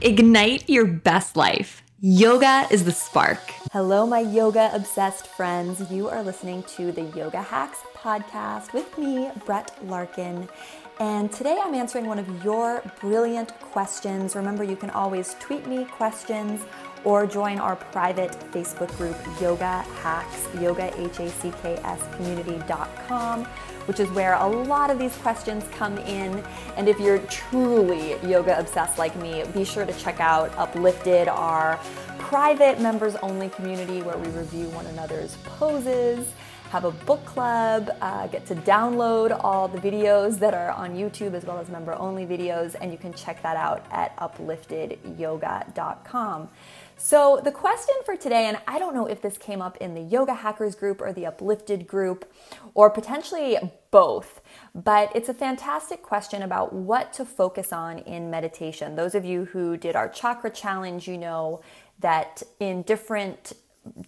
Ignite your best life. Yoga is the spark. Hello, my yoga obsessed friends. You are listening to the Yoga Hacks podcast with me, Brett Larkin. And today I'm answering one of your brilliant questions. Remember, you can always tweet me questions or join our private Facebook group, Yoga Hacks, yoga, H-A-C-K-S community.com, which is where a lot of these questions come in. And if you're truly yoga obsessed like me, be sure to check out Uplifted, our private members only community where we review one another's poses have a book club, uh, get to download all the videos that are on YouTube as well as member only videos, and you can check that out at upliftedyoga.com. So, the question for today, and I don't know if this came up in the Yoga Hackers group or the Uplifted group, or potentially both, but it's a fantastic question about what to focus on in meditation. Those of you who did our chakra challenge, you know that in different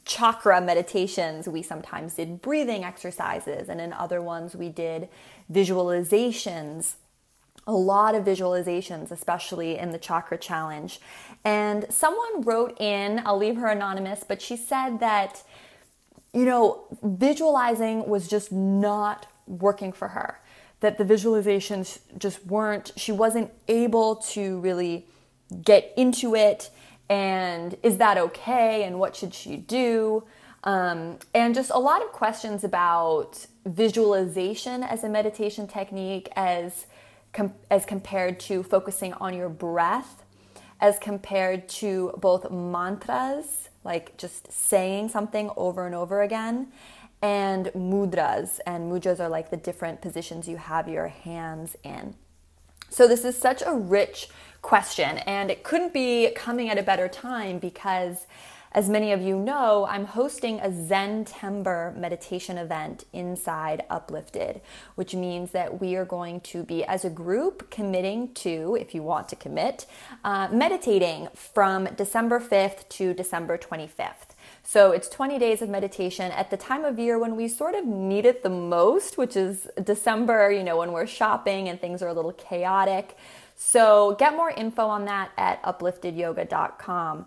chakra meditations, we sometimes did breathing exercises, and in other ones, we did visualizations. A lot of visualizations, especially in the chakra challenge. And someone wrote in, I'll leave her anonymous, but she said that, you know, visualizing was just not working for her. That the visualizations just weren't, she wasn't able to really get into it and is that okay and what should she do? Um, and just a lot of questions about visualization as a meditation technique as com- as compared to focusing on your breath as compared to both mantras like just saying something over and over again and mudras. And mudras are like the different positions you have your hands in. So this is such a rich question. And it couldn't be coming at a better time because, as many of you know, I'm hosting a Zen-tember meditation event inside Uplifted, which means that we are going to be, as a group, committing to, if you want to commit, uh, meditating from December 5th to December 25th. So it's 20 days of meditation at the time of year when we sort of need it the most, which is December, you know, when we're shopping and things are a little chaotic. So get more info on that at upliftedyoga.com.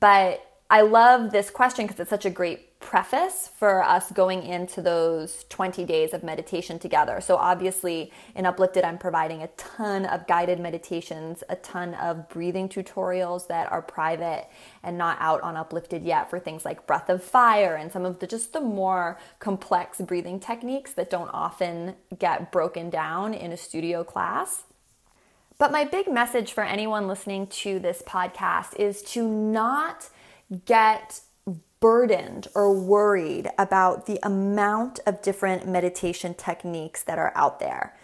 But I love this question because it's such a great preface for us going into those 20 days of meditation together. So, obviously, in Uplifted, I'm providing a ton of guided meditations, a ton of breathing tutorials that are private and not out on Uplifted yet for things like breath of fire and some of the just the more complex breathing techniques that don't often get broken down in a studio class. But my big message for anyone listening to this podcast is to not get burdened or worried about the amount of different meditation techniques that are out there.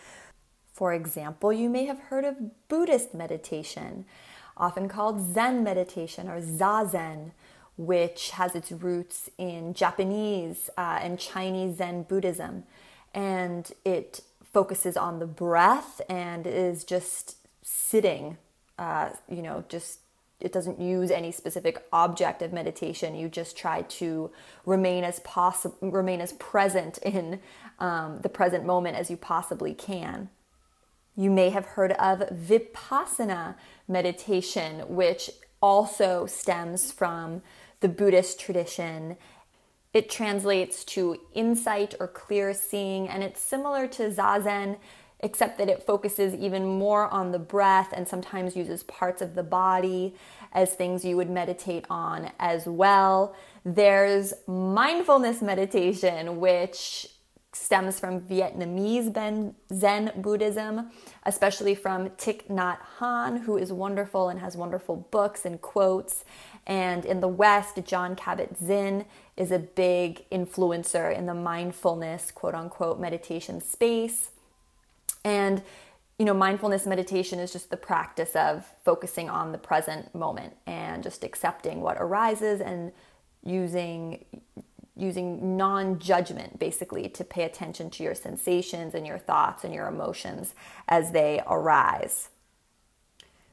For example, you may have heard of Buddhist meditation, often called Zen meditation or Zazen, which has its roots in Japanese uh, and Chinese Zen Buddhism. And it focuses on the breath and is just sitting, uh, you know, just it doesn't use any specific object of meditation. You just try to remain as possible, remain as present in um, the present moment as you possibly can. You may have heard of Vipassana meditation, which also stems from the Buddhist tradition. It translates to insight or clear seeing, and it's similar to Zazen except that it focuses even more on the breath and sometimes uses parts of the body as things you would meditate on as well. There's mindfulness meditation, which stems from Vietnamese Zen Buddhism, especially from Thich Nhat Hanh, who is wonderful and has wonderful books and quotes. And in the West, Jon Kabat-Zinn is a big influencer in the mindfulness, quote unquote, meditation space. And you know, mindfulness meditation is just the practice of focusing on the present moment and just accepting what arises and using using non-judgment basically to pay attention to your sensations and your thoughts and your emotions as they arise.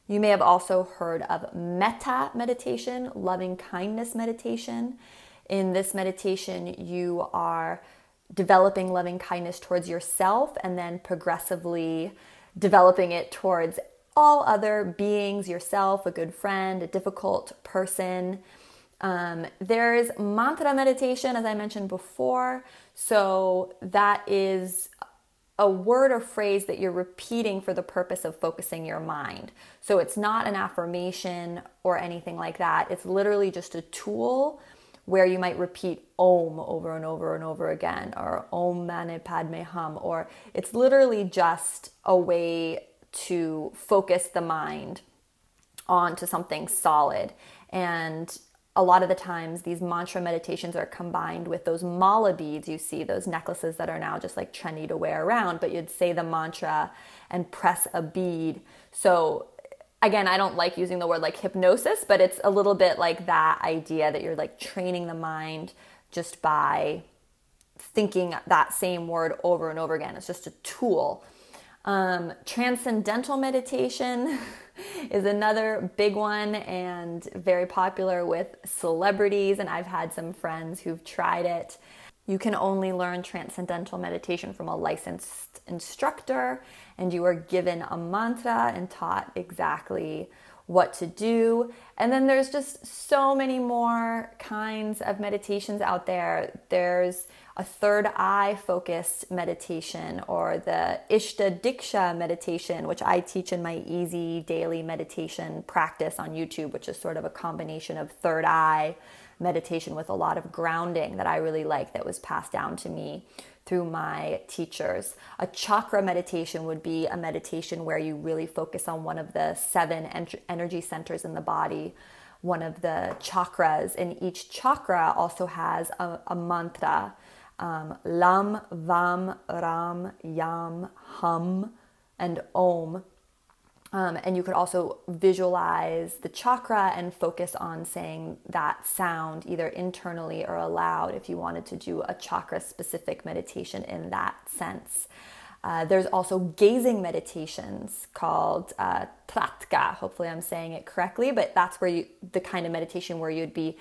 You may have also heard of metta meditation, loving kindness meditation. In this meditation, you are developing loving kindness towards yourself and then progressively developing it towards all other beings, yourself, a good friend, a difficult person. Um, there's mantra meditation, as I mentioned before. So that is a word or phrase that you're repeating for the purpose of focusing your mind. So it's not an affirmation or anything like that. It's literally just a tool where you might repeat Om over and over and over again, or Om Mani Padme Hum, or it's literally just a way to focus the mind onto something solid. And a lot of the times, these mantra meditations are combined with those mala beads you see, those necklaces that are now just like trendy to wear around, but you'd say the mantra and press a bead. So again, I don't like using the word like hypnosis, but it's a little bit like that idea that you're like training the mind just by thinking that same word over and over again. It's just a tool. Um, transcendental meditation is another big one and very popular with celebrities, and I've had some friends who've tried it. You can only learn transcendental meditation from a licensed instructor, and you are given a mantra and taught exactly what to do. And then there's just so many more kinds of meditations out there. There's a third eye focused meditation or the Ishta Diksha meditation, which I teach in my easy daily meditation practice on YouTube, which is sort of a combination of third eye meditation with a lot of grounding that I really like that was passed down to me through my teachers. A chakra meditation would be a meditation where you really focus on one of the seven en- energy centers in the body, one of the chakras, and each chakra also has a, a mantra. Um, lam, Vam, Ram, Yam, Hum, and Om um, and you could also visualize the chakra and focus on saying that sound either internally or aloud if you wanted to do a chakra specific meditation in that sense. Uh, there's also gazing meditations called uh, tratka. Hopefully, I'm saying it correctly, but that's where you, the kind of meditation where you'd be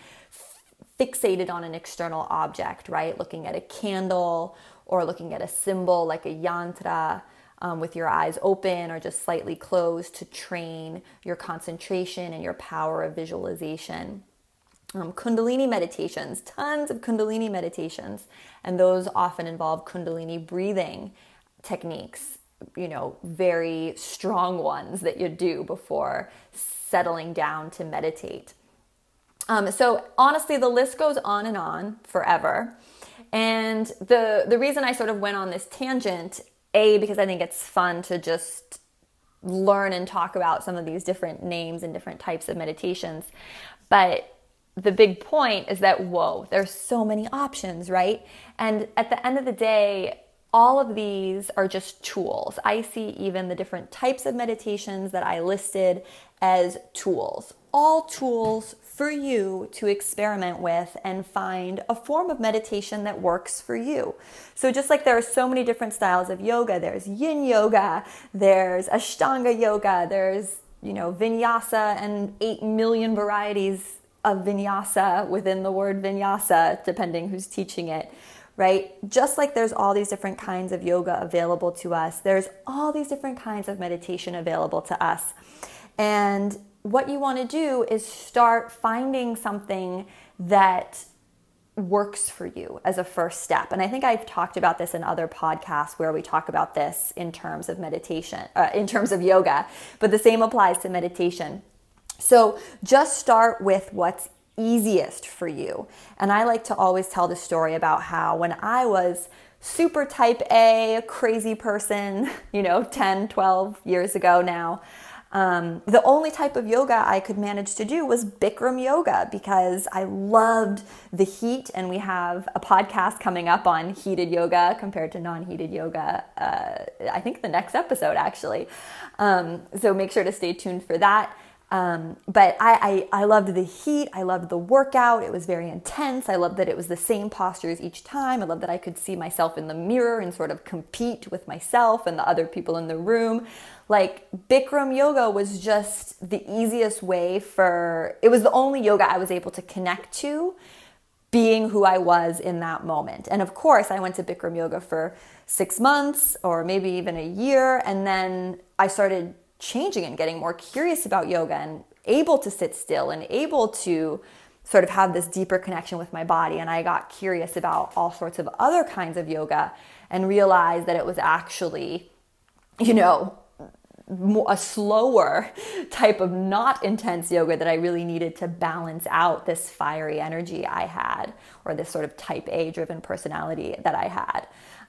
fixated on an external object, right? Looking at a candle or looking at a symbol like a yantra um, with your eyes open or just slightly closed to train your concentration and your power of visualization. Um, kundalini meditations, tons of Kundalini meditations, and those often involve Kundalini breathing techniques, you know, very strong ones that you do before settling down to meditate. Um, so honestly, the list goes on and on forever. And the the reason I sort of went on this tangent a, because I think it's fun to just learn and talk about some of these different names and different types of meditations. But the big point is that, whoa, there's so many options, right? And at the end of the day, all of these are just tools. I see even the different types of meditations that I listed as tools. All tools for you to experiment with and find a form of meditation that works for you. So, just like there are so many different styles of yoga, there's yin yoga, there's ashtanga yoga, there's, you know, vinyasa and 8 million varieties of vinyasa within the word vinyasa, depending who's teaching it right? Just like there's all these different kinds of yoga available to us, there's all these different kinds of meditation available to us. And what you want to do is start finding something that works for you as a first step. And I think I've talked about this in other podcasts where we talk about this in terms of meditation, uh, in terms of yoga, but the same applies to meditation. So just start with what's easiest for you. And I like to always tell the story about how when I was super type A, a crazy person, you know, 10, 12 years ago now, um, the only type of yoga I could manage to do was Bikram yoga because I loved the heat, and we have a podcast coming up on heated yoga compared to non heated yoga. Uh, I think the next episode, actually. Um, so make sure to stay tuned for that. Um, but I, I, I, loved the heat. I loved the workout. It was very intense. I loved that it was the same postures each time. I loved that I could see myself in the mirror and sort of compete with myself and the other people in the room. Like Bikram yoga was just the easiest way for, it was the only yoga I was able to connect to being who I was in that moment. And of course, I went to Bikram yoga for six months or maybe even a year. And then I started changing and getting more curious about yoga and able to sit still and able to sort of have this deeper connection with my body. And I got curious about all sorts of other kinds of yoga and realized that it was actually, you know, a slower type of not intense yoga that I really needed to balance out this fiery energy I had, or this sort of type A driven personality that I had.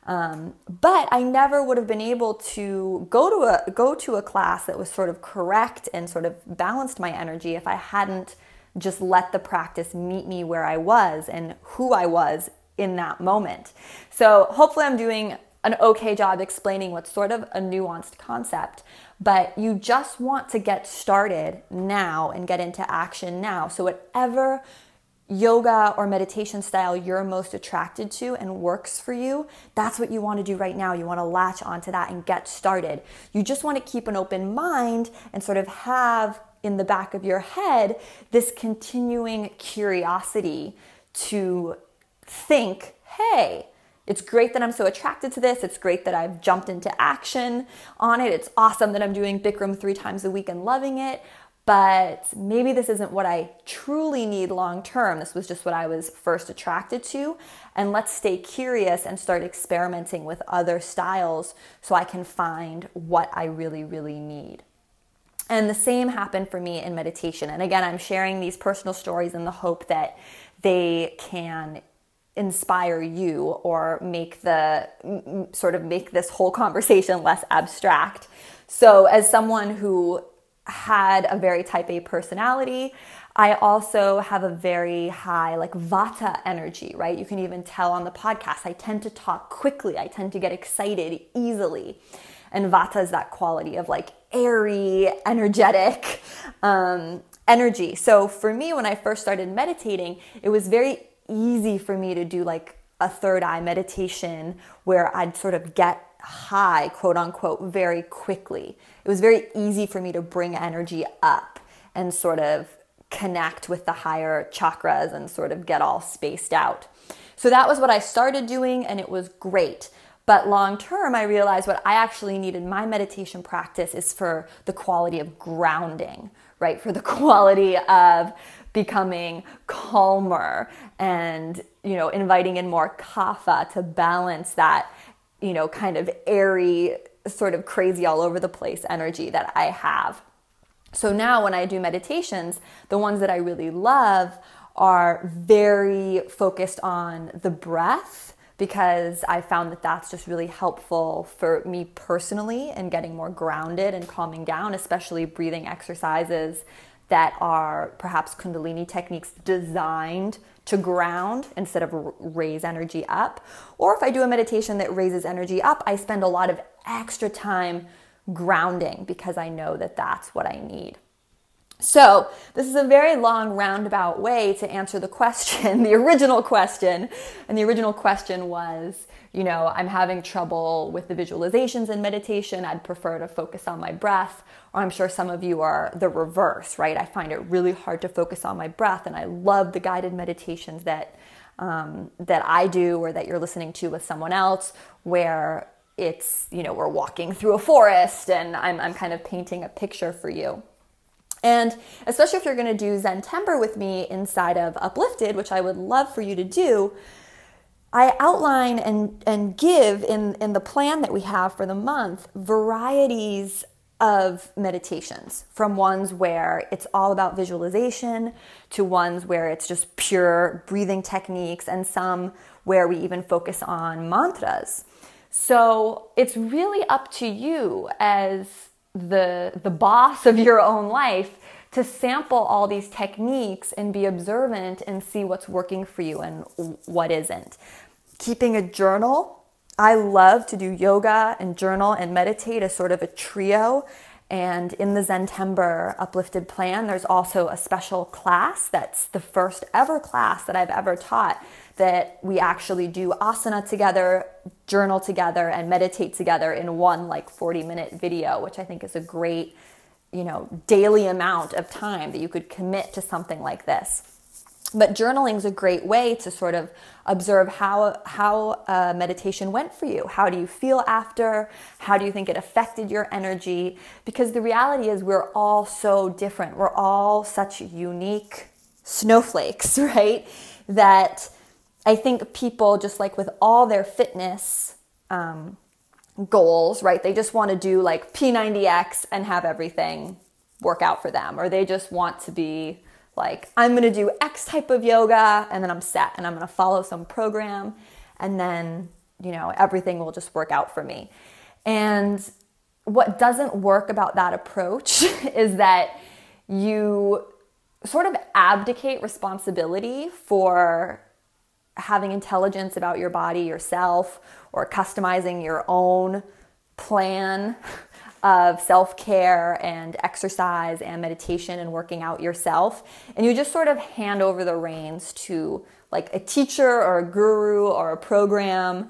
Um, but I never would have been able to go to a go to a class that was sort of correct and sort of balanced my energy if I hadn't just let the practice meet me where I was and who I was in that moment. So hopefully I'm doing an okay job explaining what's sort of a nuanced concept, but you just want to get started now and get into action now. So whatever yoga or meditation style you're most attracted to and works for you, that's what you want to do right now. You want to latch onto that and get started. You just want to keep an open mind and sort of have in the back of your head this continuing curiosity to think, hey, it's great that I'm so attracted to this. It's great that I've jumped into action on it. It's awesome that I'm doing Bikram three times a week and loving it but maybe this isn't what I truly need long term. This was just what I was first attracted to. And let's stay curious and start experimenting with other styles so I can find what I really, really need. And the same happened for me in meditation. And again, I'm sharing these personal stories in the hope that they can inspire you or make the sort of make this whole conversation less abstract. So, as someone who had a very type A personality. I also have a very high like vata energy, right? You can even tell on the podcast. I tend to talk quickly. I tend to get excited easily. And vata is that quality of like airy, energetic um, energy. So for me, when I first started meditating, it was very easy for me to do like a third eye meditation where I'd sort of get high, quote unquote, very quickly. It was very easy for me to bring energy up and sort of connect with the higher chakras and sort of get all spaced out. So that was what I started doing, and it was great. But long term, I realized what I actually needed my meditation practice is for the quality of grounding, right? For the quality of becoming calmer and, you know, inviting in more kapha to balance that you know, kind of airy, sort of crazy all over the place energy that I have. So now when I do meditations, the ones that I really love are very focused on the breath because I found that that's just really helpful for me personally and getting more grounded and calming down, especially breathing exercises that are perhaps Kundalini techniques designed to ground instead of raise energy up. Or if I do a meditation that raises energy up, I spend a lot of extra time grounding because I know that that's what I need. So, this is a very long roundabout way to answer the question, the original question. And the original question was, you know, I'm having trouble with the visualizations in meditation. I'd prefer to focus on my breath. Or I'm sure some of you are the reverse, right? I find it really hard to focus on my breath, and I love the guided meditations that um, that I do or that you're listening to with someone else, where it's you know we're walking through a forest, and I'm I'm kind of painting a picture for you. And especially if you're going to do Zentember with me inside of Uplifted, which I would love for you to do, I outline and, and give in, in the plan that we have for the month varieties of meditations from ones where it's all about visualization to ones where it's just pure breathing techniques and some where we even focus on mantras. So it's really up to you as the the boss of your own life to sample all these techniques and be observant and see what's working for you and what isn't. Keeping a journal. I love to do yoga and journal and meditate as sort of a trio. And in the Zen Zentember Uplifted Plan, there's also a special class that's the first ever class that I've ever taught that we actually do asana together, journal together, and meditate together in one like 40 minute video, which I think is a great, you know, daily amount of time that you could commit to something like this. But journaling is a great way to sort of observe how how uh, meditation went for you. How do you feel after? How do you think it affected your energy? Because the reality is we're all so different. We're all such unique snowflakes, right? That I think people just like with all their fitness um, goals, right? They just want to do like P90X and have everything work out for them, or they just want to be like, I'm going to do X type of yoga and then I'm set and I'm going to follow some program and then, you know, everything will just work out for me. And what doesn't work about that approach is that you sort of abdicate responsibility for having intelligence about your body yourself or customizing your own plan of self care and exercise and meditation and working out yourself. And you just sort of hand over the reins to like a teacher or a guru or a program.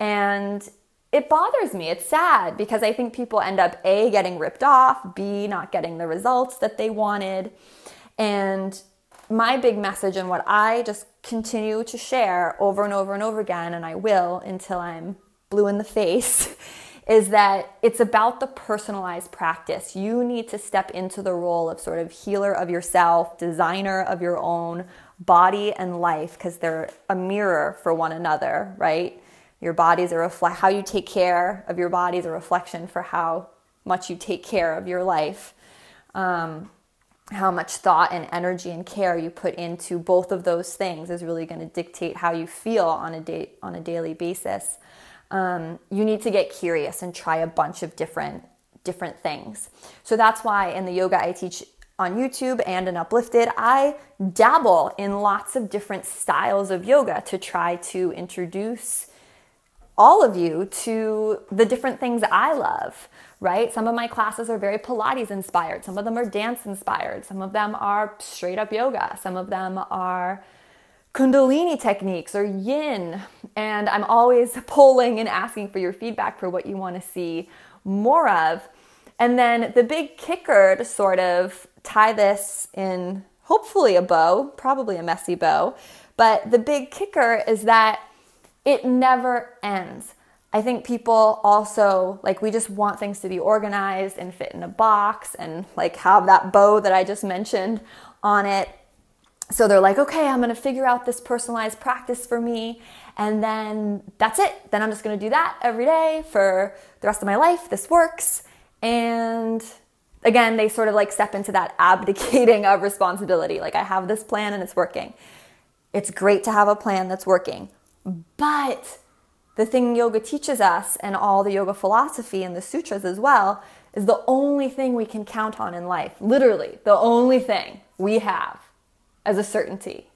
And it bothers me. It's sad because I think people end up A, getting ripped off, B, not getting the results that they wanted. And my big message and what I just continue to share over and over and over again, and I will until I'm blue in the face. is that it's about the personalized practice. You need to step into the role of sort of healer of yourself, designer of your own body and life, because they're a mirror for one another, right? Your body's a reflect how you take care of your body is a reflection for how much you take care of your life. Um, how much thought and energy and care you put into both of those things is really going to dictate how you feel on a day on a daily basis um, you need to get curious and try a bunch of different different things. So that's why in the yoga I teach on YouTube and in Uplifted, I dabble in lots of different styles of yoga to try to introduce all of you to the different things I love, right? Some of my classes are very Pilates inspired, some of them are dance inspired, some of them are straight up yoga, some of them are Kundalini techniques or yin. And I'm always polling and asking for your feedback for what you want to see more of. And then the big kicker to sort of tie this in hopefully a bow, probably a messy bow, but the big kicker is that it never ends. I think people also like we just want things to be organized and fit in a box and like have that bow that I just mentioned on it so they're like, okay, I'm gonna figure out this personalized practice for me. And then that's it. Then I'm just gonna do that every day for the rest of my life. This works. And again, they sort of like step into that abdicating of responsibility. Like, I have this plan and it's working. It's great to have a plan that's working. But the thing yoga teaches us, and all the yoga philosophy and the sutras as well, is the only thing we can count on in life. Literally, the only thing we have as a certainty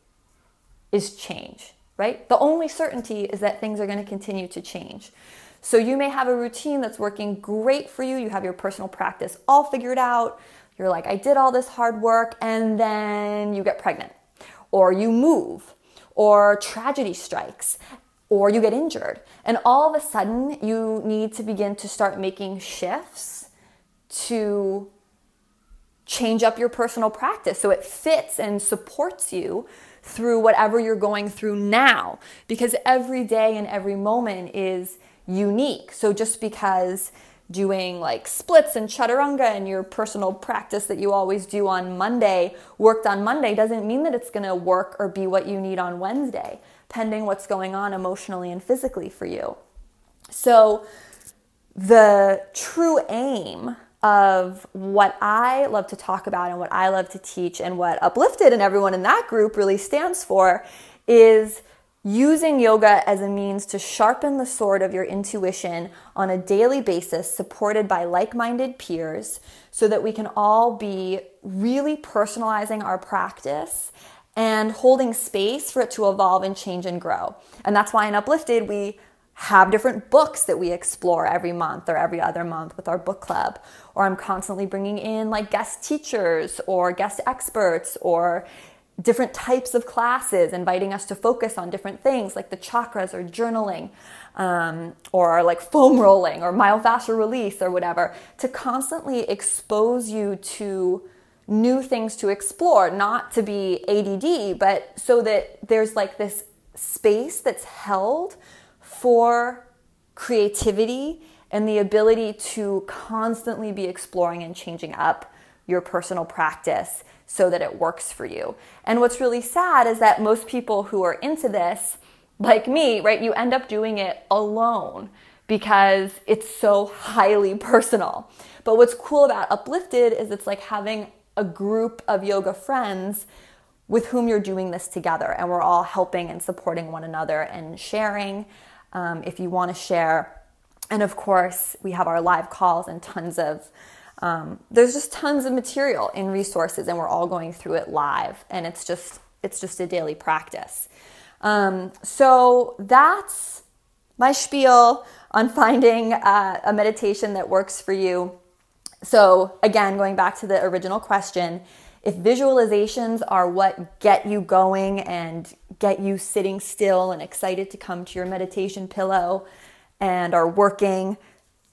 is change, right? The only certainty is that things are going to continue to change. So you may have a routine that's working great for you. You have your personal practice all figured out. You're like, I did all this hard work, and then you get pregnant, or you move, or tragedy strikes, or you get injured. And all of a sudden, you need to begin to start making shifts to change up your personal practice so it fits and supports you through whatever you're going through now because every day and every moment is unique. So just because doing like splits and chaturanga and your personal practice that you always do on Monday worked on Monday doesn't mean that it's going to work or be what you need on Wednesday, pending what's going on emotionally and physically for you. So the true aim of what I love to talk about and what I love to teach and what Uplifted and everyone in that group really stands for is using yoga as a means to sharpen the sword of your intuition on a daily basis, supported by like minded peers, so that we can all be really personalizing our practice and holding space for it to evolve and change and grow. And that's why in Uplifted, we have different books that we explore every month or every other month with our book club. Or I'm constantly bringing in like guest teachers or guest experts or different types of classes, inviting us to focus on different things like the chakras or journaling um, or like foam rolling or myofascial release or whatever to constantly expose you to new things to explore, not to be ADD, but so that there's like this space that's held for creativity and the ability to constantly be exploring and changing up your personal practice so that it works for you. And what's really sad is that most people who are into this, like me, right, you end up doing it alone because it's so highly personal. But what's cool about Uplifted is it's like having a group of yoga friends with whom you're doing this together, and we're all helping and supporting one another and sharing. Um, if you want to share, and of course, we have our live calls and tons of um, there's just tons of material and resources, and we're all going through it live, and it's just it's just a daily practice. Um, so that's my spiel on finding uh, a meditation that works for you. So, again, going back to the original question, if visualizations are what get you going and get you sitting still and excited to come to your meditation pillow and are working,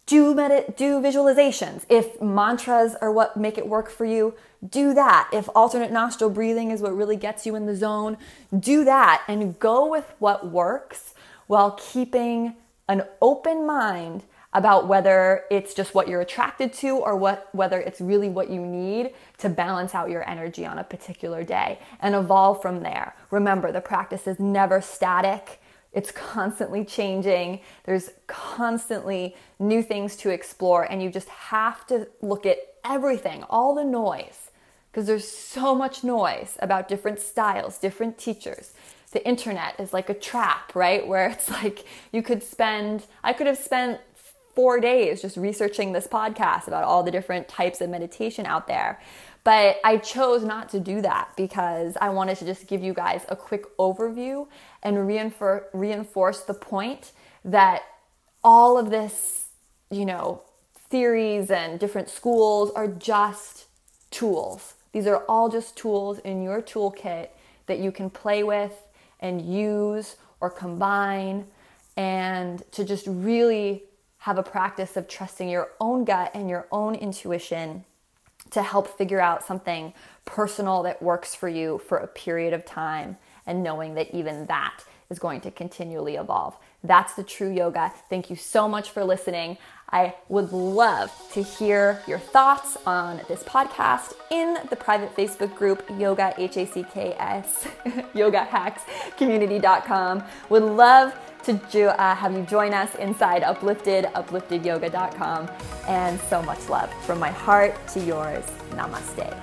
do medit- do visualizations. If mantras are what make it work for you, do that. If alternate nostril breathing is what really gets you in the zone, do that and go with what works while keeping an open mind about whether it's just what you're attracted to or what whether it's really what you need to balance out your energy on a particular day and evolve from there. Remember, the practice is never static. It's constantly changing. There's constantly new things to explore and you just have to look at everything, all the noise because there's so much noise about different styles, different teachers, the internet is like a trap, right? Where it's like you could spend, I could have spent four days just researching this podcast about all the different types of meditation out there. But I chose not to do that because I wanted to just give you guys a quick overview and reinforce, reinforce the point that all of this, you know, theories and different schools are just tools. These are all just tools in your toolkit that you can play with and use or combine and to just really have a practice of trusting your own gut and your own intuition to help figure out something personal that works for you for a period of time and knowing that even that is going to continually evolve. That's the true yoga. Thank you so much for listening. I would love to hear your thoughts on this podcast in the private Facebook group Yoga H A C K S Yoga Hacks Community.com. Would love to jo- uh, have you join us inside Uplifted, upliftedyoga.com, and so much love from my heart to yours. Namaste.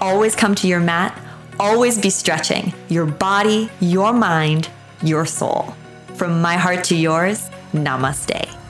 Always come to your mat. Always be stretching your body, your mind, your soul. From my heart to yours, namaste.